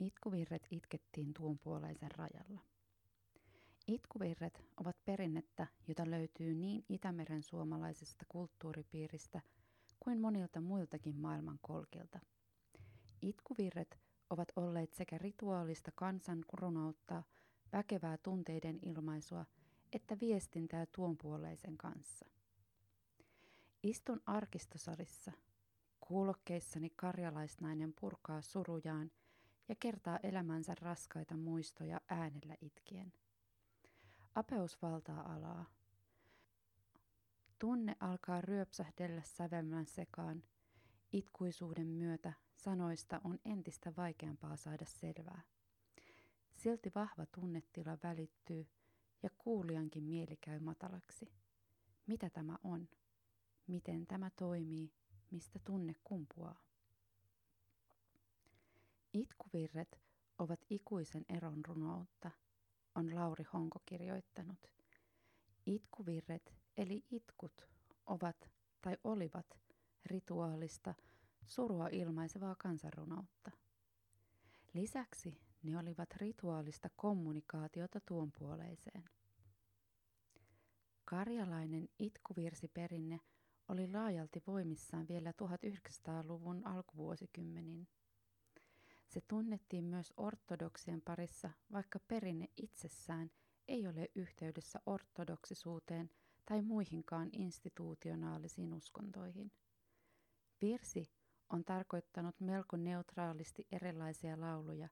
Itkuvirret itkettiin tuon puoleisen rajalla. Itkuvirret ovat perinnettä, jota löytyy niin Itämeren suomalaisesta kulttuuripiiristä kuin monilta muiltakin maailman kolkilta. Itkuvirret ovat olleet sekä rituaalista kansan runoutta, väkevää tunteiden ilmaisua että viestintää tuon puoleisen kanssa. Istun arkistosalissa. Kuulokkeissani karjalaisnainen purkaa surujaan ja kertaa elämänsä raskaita muistoja äänellä itkien. Apeus valtaa alaa. Tunne alkaa ryöpsähdellä sävelmän sekaan. Itkuisuuden myötä sanoista on entistä vaikeampaa saada selvää. Silti vahva tunnetila välittyy ja kuulijankin mieli käy matalaksi. Mitä tämä on? Miten tämä toimii? Mistä tunne kumpuaa? Itkuvirret ovat ikuisen eron runoutta, on Lauri Honko kirjoittanut. Itkuvirret eli itkut ovat tai olivat rituaalista surua ilmaisevaa kansanrunoutta. Lisäksi ne olivat rituaalista kommunikaatiota tuon puoleiseen. Karjalainen itkuvirsiperinne oli laajalti voimissaan vielä 1900-luvun alkuvuosikymmenin. Se tunnettiin myös ortodoksien parissa, vaikka perinne itsessään ei ole yhteydessä ortodoksisuuteen tai muihinkaan institutionaalisiin uskontoihin. Virsi on tarkoittanut melko neutraalisti erilaisia lauluja,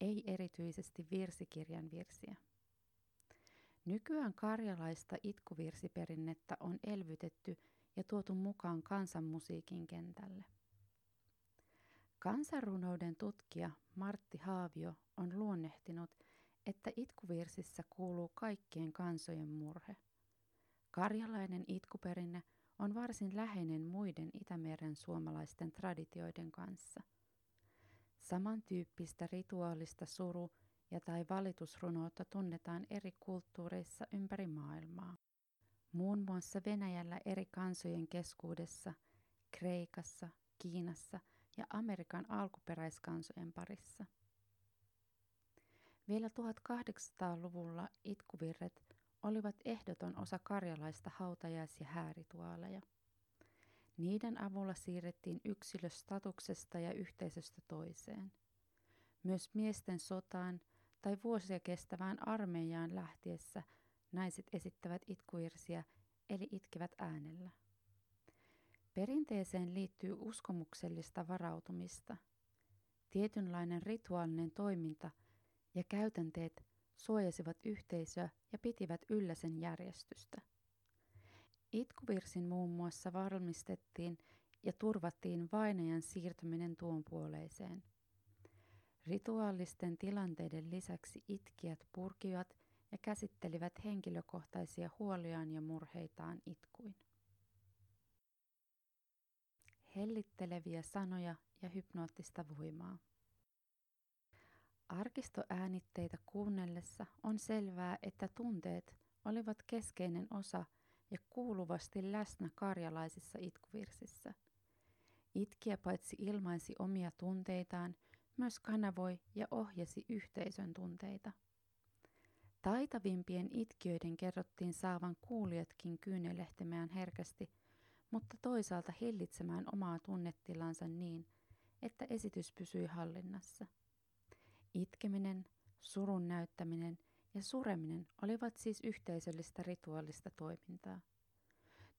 ei erityisesti virsikirjan virsiä. Nykyään karjalaista itkuvirsiperinnettä on elvytetty ja tuotu mukaan kansanmusiikin kentälle. Kansanrunouden tutkija Martti Haavio on luonnehtinut, että itkuvirsissä kuuluu kaikkien kansojen murhe. Karjalainen itkuperinne on varsin läheinen muiden Itämeren suomalaisten traditioiden kanssa. Samantyyppistä rituaalista suru- ja tai valitusrunoutta tunnetaan eri kulttuureissa ympäri maailmaa. Muun muassa Venäjällä eri kansojen keskuudessa, Kreikassa, Kiinassa – ja Amerikan alkuperäiskansojen parissa. Vielä 1800-luvulla itkuvirret olivat ehdoton osa karjalaista hautajais- ja häärituaaleja. Niiden avulla siirrettiin yksilö statuksesta ja yhteisöstä toiseen. Myös miesten sotaan tai vuosia kestävään armeijaan lähtiessä naiset esittävät itkuirsiä eli itkevät äänellä. Perinteeseen liittyy uskomuksellista varautumista. Tietynlainen rituaalinen toiminta ja käytänteet suojasivat yhteisöä ja pitivät yllä sen järjestystä. Itkuvirsin muun muassa valmistettiin ja turvattiin vainajan siirtyminen tuon puoleiseen. Rituaalisten tilanteiden lisäksi itkijät purkivat ja käsittelivät henkilökohtaisia huoliaan ja murheitaan itkuin hellitteleviä sanoja ja hypnoottista voimaa. Arkistoäänitteitä kuunnellessa on selvää, että tunteet olivat keskeinen osa ja kuuluvasti läsnä karjalaisissa itkuvirsissä. Itkiä paitsi ilmaisi omia tunteitaan, myös kanavoi ja ohjasi yhteisön tunteita. Taitavimpien itkiöiden kerrottiin saavan kuulijatkin kyynelehtimään herkästi mutta toisaalta hillitsemään omaa tunnetilansa niin, että esitys pysyi hallinnassa. Itkeminen, surun näyttäminen ja sureminen olivat siis yhteisöllistä rituaalista toimintaa.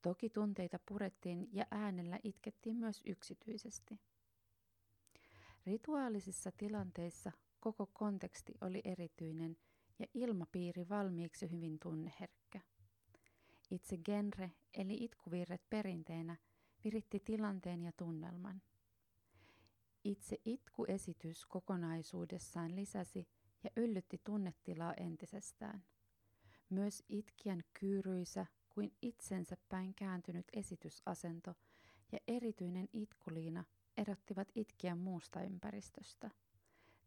Toki tunteita purettiin ja äänellä itkettiin myös yksityisesti. Rituaalisissa tilanteissa koko konteksti oli erityinen ja ilmapiiri valmiiksi hyvin tunneherkkä. Itse genre eli itkuvirret perinteenä viritti tilanteen ja tunnelman. Itse itkuesitys kokonaisuudessaan lisäsi ja yllytti tunnetilaa entisestään. Myös itkijän kyyryisä kuin itsensä päin kääntynyt esitysasento ja erityinen itkuliina erottivat itkijän muusta ympäristöstä.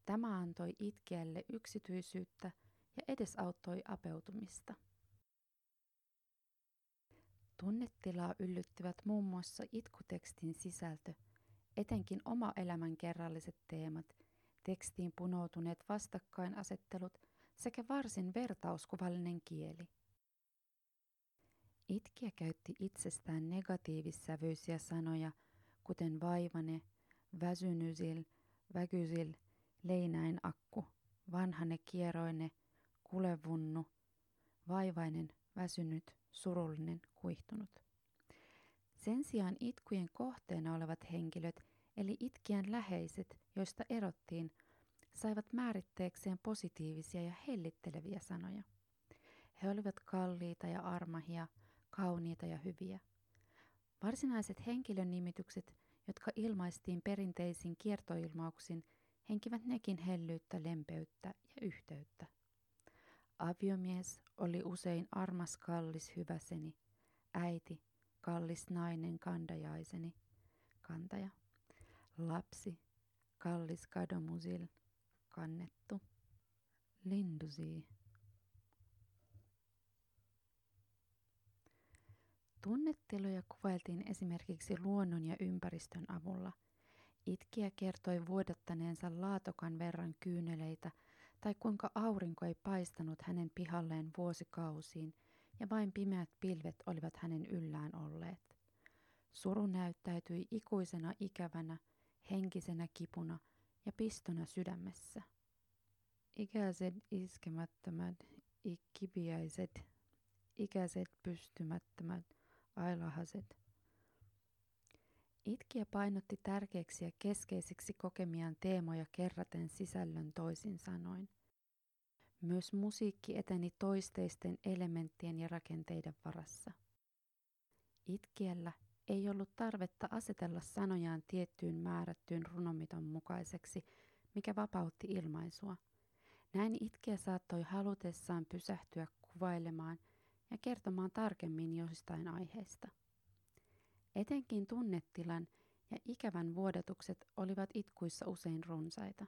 Tämä antoi itkijälle yksityisyyttä ja edesauttoi apeutumista. Tunnetilaa yllyttivät muun muassa itkutekstin sisältö, etenkin oma elämän kerralliset teemat, tekstiin punoutuneet vastakkainasettelut sekä varsin vertauskuvallinen kieli. Itkiä käytti itsestään negatiivissävyisiä sanoja, kuten vaivane, väsynysil, väkysil, leinäin akku, vanhane kieroine, kulevunnu, vaivainen, väsynyt, surullinen, kuihtunut. Sen sijaan itkujen kohteena olevat henkilöt, eli itkien läheiset, joista erottiin, saivat määritteekseen positiivisia ja hellitteleviä sanoja. He olivat kalliita ja armahia, kauniita ja hyviä. Varsinaiset henkilönimitykset, jotka ilmaistiin perinteisin kiertoilmauksin, henkivät nekin hellyyttä, lempeyttä ja yhteyttä. Aviomies oli usein armas kallis hyväseni, äiti, kallis nainen kandajaiseni, kantaja, lapsi, kallis kadomusil, kannettu, lindusi. Tunnetiloja kuvailtiin esimerkiksi luonnon ja ympäristön avulla. Itkiä kertoi vuodattaneensa laatokan verran kyyneleitä tai kuinka aurinko ei paistanut hänen pihalleen vuosikausiin ja vain pimeät pilvet olivat hänen yllään olleet. Suru näyttäytyi ikuisena ikävänä, henkisenä kipuna ja pistona sydämessä. Ikäiset iskemättömät, ikipiäiset, ikäiset pystymättömät, ailahaset. Itkiä painotti tärkeiksi ja keskeisiksi kokemiaan teemoja kerraten sisällön toisin sanoin. Myös musiikki eteni toisteisten elementtien ja rakenteiden varassa. Itkiellä ei ollut tarvetta asetella sanojaan tiettyyn määrättyyn runomiton mukaiseksi, mikä vapautti ilmaisua. Näin itkeä saattoi halutessaan pysähtyä kuvailemaan ja kertomaan tarkemmin jostain aiheesta. Etenkin tunnetilan ja ikävän vuodatukset olivat itkuissa usein runsaita.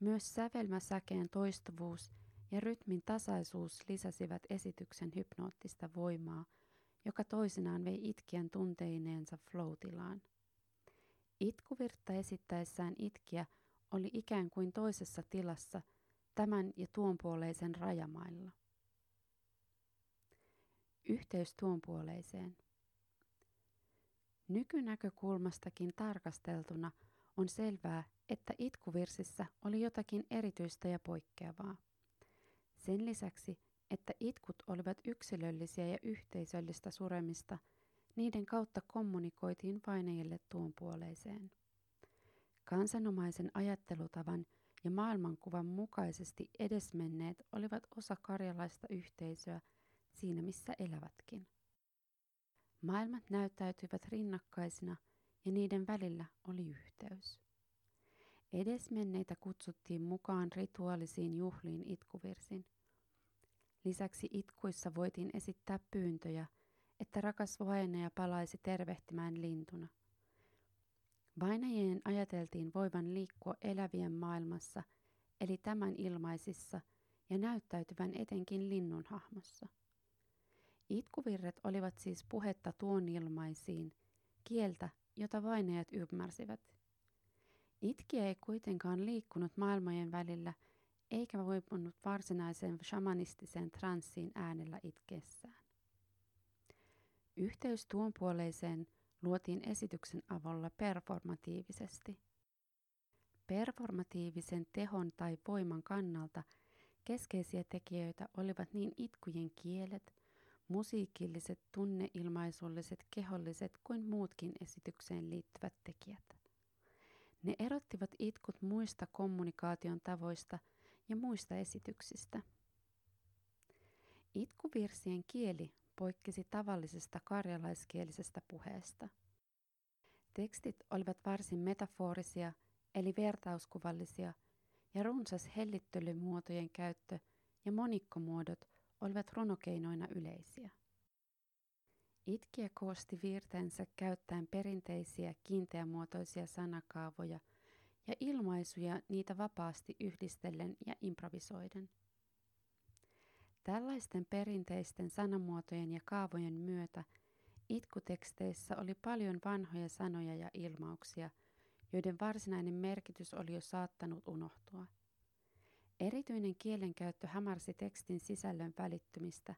Myös sävelmäsäkeen toistuvuus ja rytmin tasaisuus lisäsivät esityksen hypnoottista voimaa, joka toisinaan vei itkien tunteineensa floatilaan. Itkuvirta esittäessään itkiä oli ikään kuin toisessa tilassa tämän ja tuonpuoleisen rajamailla. Yhteys tuonpuoleiseen. Nykynäkökulmastakin tarkasteltuna on selvää, että itkuvirsissä oli jotakin erityistä ja poikkeavaa. Sen lisäksi, että itkut olivat yksilöllisiä ja yhteisöllistä suremista, niiden kautta kommunikoitiin painajille tuonpuoleiseen. Kansanomaisen ajattelutavan ja maailmankuvan mukaisesti edesmenneet olivat osa karjalaista yhteisöä siinä missä elävätkin. Maailmat näyttäytyivät rinnakkaisina ja niiden välillä oli yhteys. Edesmenneitä kutsuttiin mukaan rituaalisiin juhliin itkuvirsin. Lisäksi itkuissa voitiin esittää pyyntöjä, että rakas vainaja palaisi tervehtimään lintuna. Vainajien ajateltiin voivan liikkua elävien maailmassa, eli tämän ilmaisissa, ja näyttäytyvän etenkin linnun hahmossa. Itkuvirret olivat siis puhetta tuonilmaisiin, kieltä, jota vainajat ymmärsivät. Itkiä ei kuitenkaan liikkunut maailmojen välillä, eikä voipunut varsinaiseen shamanistiseen transsiin äänellä itkessään. Yhteys tuonpuoleiseen luotiin esityksen avulla performatiivisesti. Performatiivisen tehon tai voiman kannalta keskeisiä tekijöitä olivat niin itkujen kielet, musiikilliset, tunneilmaisulliset, keholliset kuin muutkin esitykseen liittyvät tekijät. Ne erottivat itkut muista kommunikaation tavoista ja muista esityksistä. Itkuvirsien kieli poikkesi tavallisesta karjalaiskielisestä puheesta. Tekstit olivat varsin metaforisia eli vertauskuvallisia ja runsas hellittelymuotojen käyttö ja monikkomuodot olivat runokeinoina yleisiä. Itkiä koosti virtensä käyttäen perinteisiä kiinteämuotoisia sanakaavoja ja ilmaisuja niitä vapaasti yhdistellen ja improvisoiden. Tällaisten perinteisten sanamuotojen ja kaavojen myötä itkuteksteissä oli paljon vanhoja sanoja ja ilmauksia, joiden varsinainen merkitys oli jo saattanut unohtua. Erityinen kielenkäyttö hämärsi tekstin sisällön välittymistä,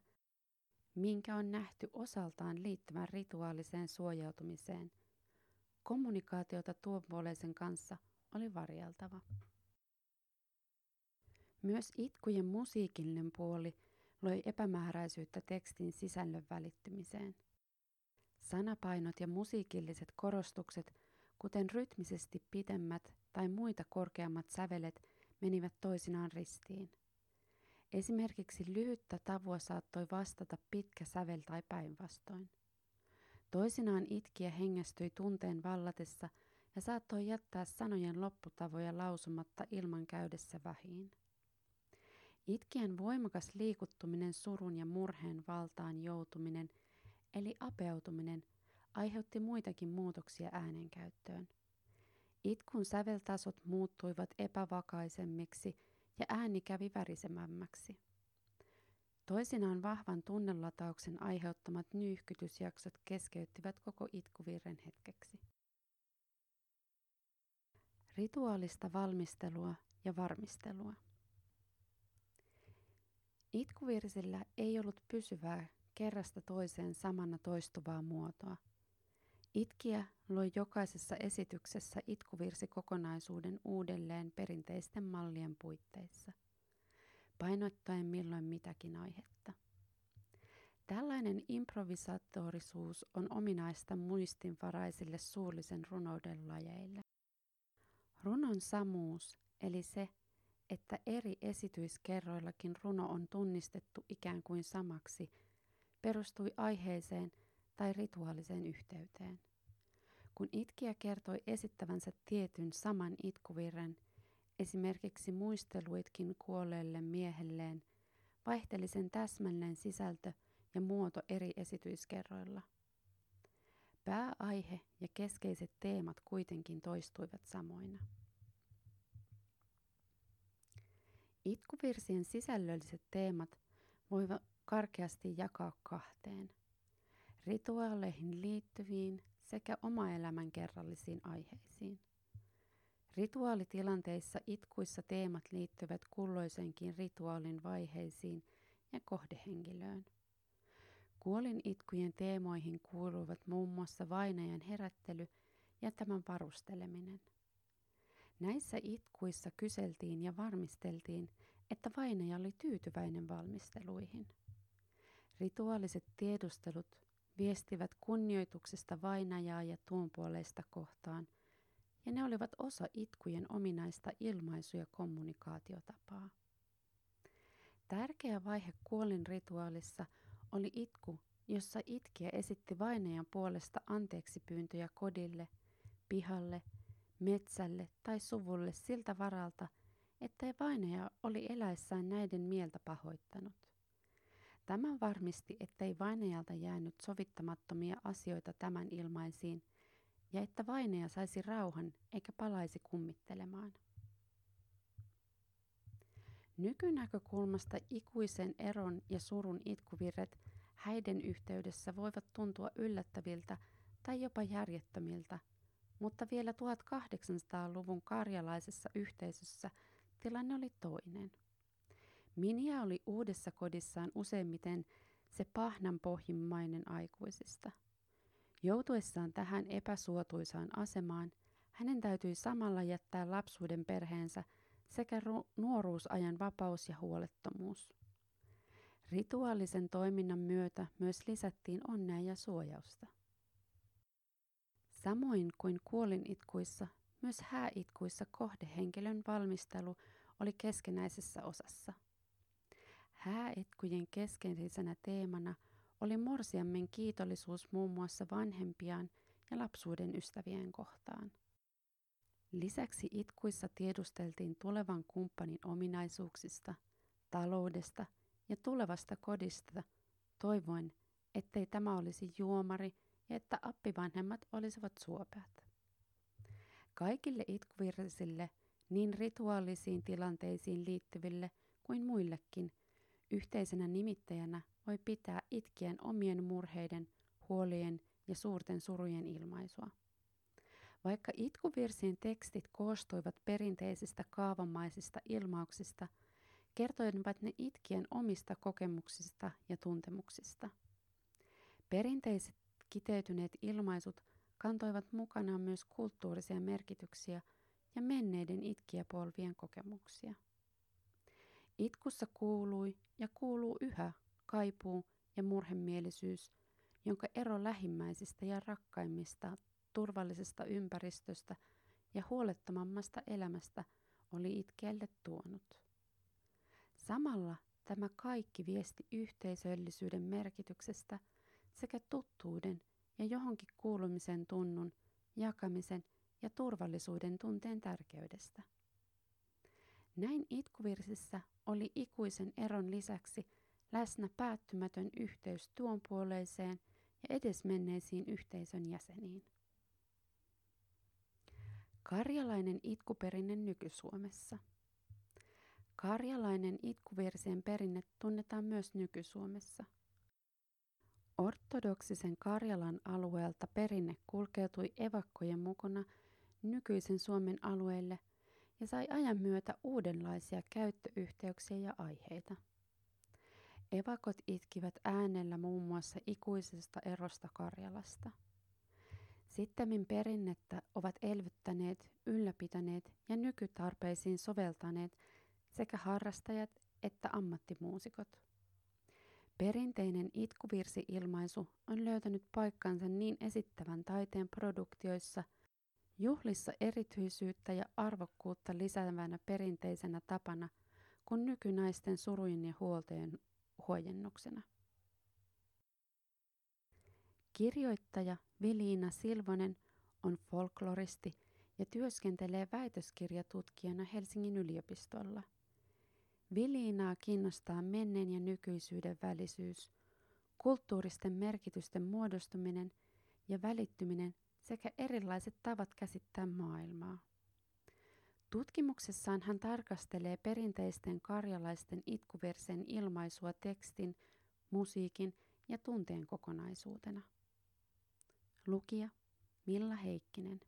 minkä on nähty osaltaan liittyvän rituaaliseen suojautumiseen. Kommunikaatiota tuon puoleisen kanssa oli varjeltava. Myös itkujen musiikillinen puoli loi epämääräisyyttä tekstin sisällön välittymiseen. Sanapainot ja musiikilliset korostukset, kuten rytmisesti pitemmät tai muita korkeammat sävelet, menivät toisinaan ristiin. Esimerkiksi lyhyttä tavua saattoi vastata pitkä sävel tai päinvastoin. Toisinaan itkiä hengästyi tunteen vallatessa ja saattoi jättää sanojen lopputavoja lausumatta ilman käydessä vähiin. Itkien voimakas liikuttuminen surun ja murheen valtaan joutuminen, eli apeutuminen, aiheutti muitakin muutoksia äänenkäyttöön. Itkun säveltasot muuttuivat epävakaisemmiksi ja ääni kävi värisemämmäksi. Toisinaan vahvan tunnelatauksen aiheuttamat nyyhkytysjaksot keskeyttivät koko itkuvirren hetkeksi. Rituaalista valmistelua ja varmistelua. Itkuvirsillä ei ollut pysyvää kerrasta toiseen samana toistuvaa muotoa. Itkiä loi jokaisessa esityksessä itkuvirsikokonaisuuden uudelleen perinteisten mallien puitteissa, painottaen milloin mitäkin aihetta. Tällainen improvisatorisuus on ominaista muistinvaraisille suullisen runouden lajeille. Runon samuus, eli se, että eri esityiskerroillakin runo on tunnistettu ikään kuin samaksi, perustui aiheeseen tai rituaaliseen yhteyteen. Kun itkiä kertoi esittävänsä tietyn saman itkuvirren, esimerkiksi muisteluitkin kuolleelle miehelleen, vaihteli sen täsmällinen sisältö ja muoto eri esityiskerroilla. Pääaihe ja keskeiset teemat kuitenkin toistuivat samoina. Itkuvirsien sisällölliset teemat voivat karkeasti jakaa kahteen. Rituaaleihin liittyviin sekä oma-elämän kerrallisiin aiheisiin. Rituaalitilanteissa itkuissa teemat liittyvät kulloisenkin rituaalin vaiheisiin ja kohdehenkilöön. Kuolin itkujen teemoihin kuuluvat muun muassa vainajan herättely ja tämän varusteleminen – Näissä itkuissa kyseltiin ja varmisteltiin, että vainaja oli tyytyväinen valmisteluihin. Rituaaliset tiedustelut viestivät kunnioituksesta vainajaa ja tuon puoleista kohtaan, ja ne olivat osa itkujen ominaista ilmaisu- ja kommunikaatiotapaa. Tärkeä vaihe kuolin rituaalissa oli itku, jossa itkiä esitti vainajan puolesta anteeksi pyyntöjä kodille, pihalle – metsälle tai suvulle siltä varalta, ettei vainaja oli eläessään näiden mieltä pahoittanut. Tämä varmisti, ettei vainajalta jäänyt sovittamattomia asioita tämän ilmaisiin ja että vainaja saisi rauhan eikä palaisi kummittelemaan. Nykynäkökulmasta ikuisen eron ja surun itkuvirret häiden yhteydessä voivat tuntua yllättäviltä tai jopa järjettömiltä – mutta vielä 1800-luvun karjalaisessa yhteisössä tilanne oli toinen. Minia oli uudessa kodissaan useimmiten se pahnanpohjimmainen aikuisista. Joutuessaan tähän epäsuotuisaan asemaan, hänen täytyi samalla jättää lapsuuden perheensä sekä ru- nuoruusajan vapaus ja huolettomuus. Rituaalisen toiminnan myötä myös lisättiin onnea ja suojausta. Samoin kuin kuolinitkuissa, myös hääitkuissa kohdehenkilön valmistelu oli keskenäisessä osassa. Hääitkujen keskeisenä teemana oli morsiammen kiitollisuus muun muassa vanhempiaan ja lapsuuden ystävien kohtaan. Lisäksi itkuissa tiedusteltiin tulevan kumppanin ominaisuuksista, taloudesta ja tulevasta kodista, toivoen, ettei tämä olisi juomari – ja että appivanhemmat olisivat suopeat. Kaikille itkuvirrisille, niin rituaalisiin tilanteisiin liittyville kuin muillekin, yhteisenä nimittäjänä voi pitää itkien omien murheiden, huolien ja suurten surujen ilmaisua. Vaikka itkuvirsien tekstit koostuivat perinteisistä kaavamaisista ilmauksista, kertoivat ne itkien omista kokemuksista ja tuntemuksista. Perinteiset kiteytyneet ilmaisut kantoivat mukanaan myös kulttuurisia merkityksiä ja menneiden itkijäpolvien kokemuksia. Itkussa kuului ja kuuluu yhä kaipuu ja murhemielisyys, jonka ero lähimmäisistä ja rakkaimmista, turvallisesta ympäristöstä ja huolettomammasta elämästä oli itkelle tuonut. Samalla tämä kaikki viesti yhteisöllisyyden merkityksestä sekä tuttuuden ja johonkin kuulumisen tunnun, jakamisen ja turvallisuuden tunteen tärkeydestä. Näin itkuvirsissä oli ikuisen eron lisäksi läsnä päättymätön yhteys tuonpuoleiseen ja edesmenneisiin yhteisön jäseniin. Karjalainen itkuperinne nyky-Suomessa. Karjalainen itkuvirsien perinne tunnetaan myös nyky-Suomessa. Ortodoksisen Karjalan alueelta perinne kulkeutui evakkojen mukana nykyisen Suomen alueelle ja sai ajan myötä uudenlaisia käyttöyhteyksiä ja aiheita. Evakot itkivät äänellä muun muassa ikuisesta erosta Karjalasta. Sittemmin perinnettä ovat elvyttäneet, ylläpitäneet ja nykytarpeisiin soveltaneet sekä harrastajat että ammattimuusikot. Perinteinen itkuvirsi-ilmaisu on löytänyt paikkansa niin esittävän taiteen produktioissa, juhlissa erityisyyttä ja arvokkuutta lisäävänä perinteisenä tapana, kuin nykynaisten surujen ja huolteen huojennuksena. Kirjoittaja Viliina Silvonen on folkloristi ja työskentelee väitöskirjatutkijana Helsingin yliopistolla. Viliinaa kiinnostaa menneen ja nykyisyyden välisyys, kulttuuristen merkitysten muodostuminen ja välittyminen sekä erilaiset tavat käsittää maailmaa. Tutkimuksessaan hän tarkastelee perinteisten karjalaisten itkuversen ilmaisua tekstin, musiikin ja tunteen kokonaisuutena. Lukija Milla Heikkinen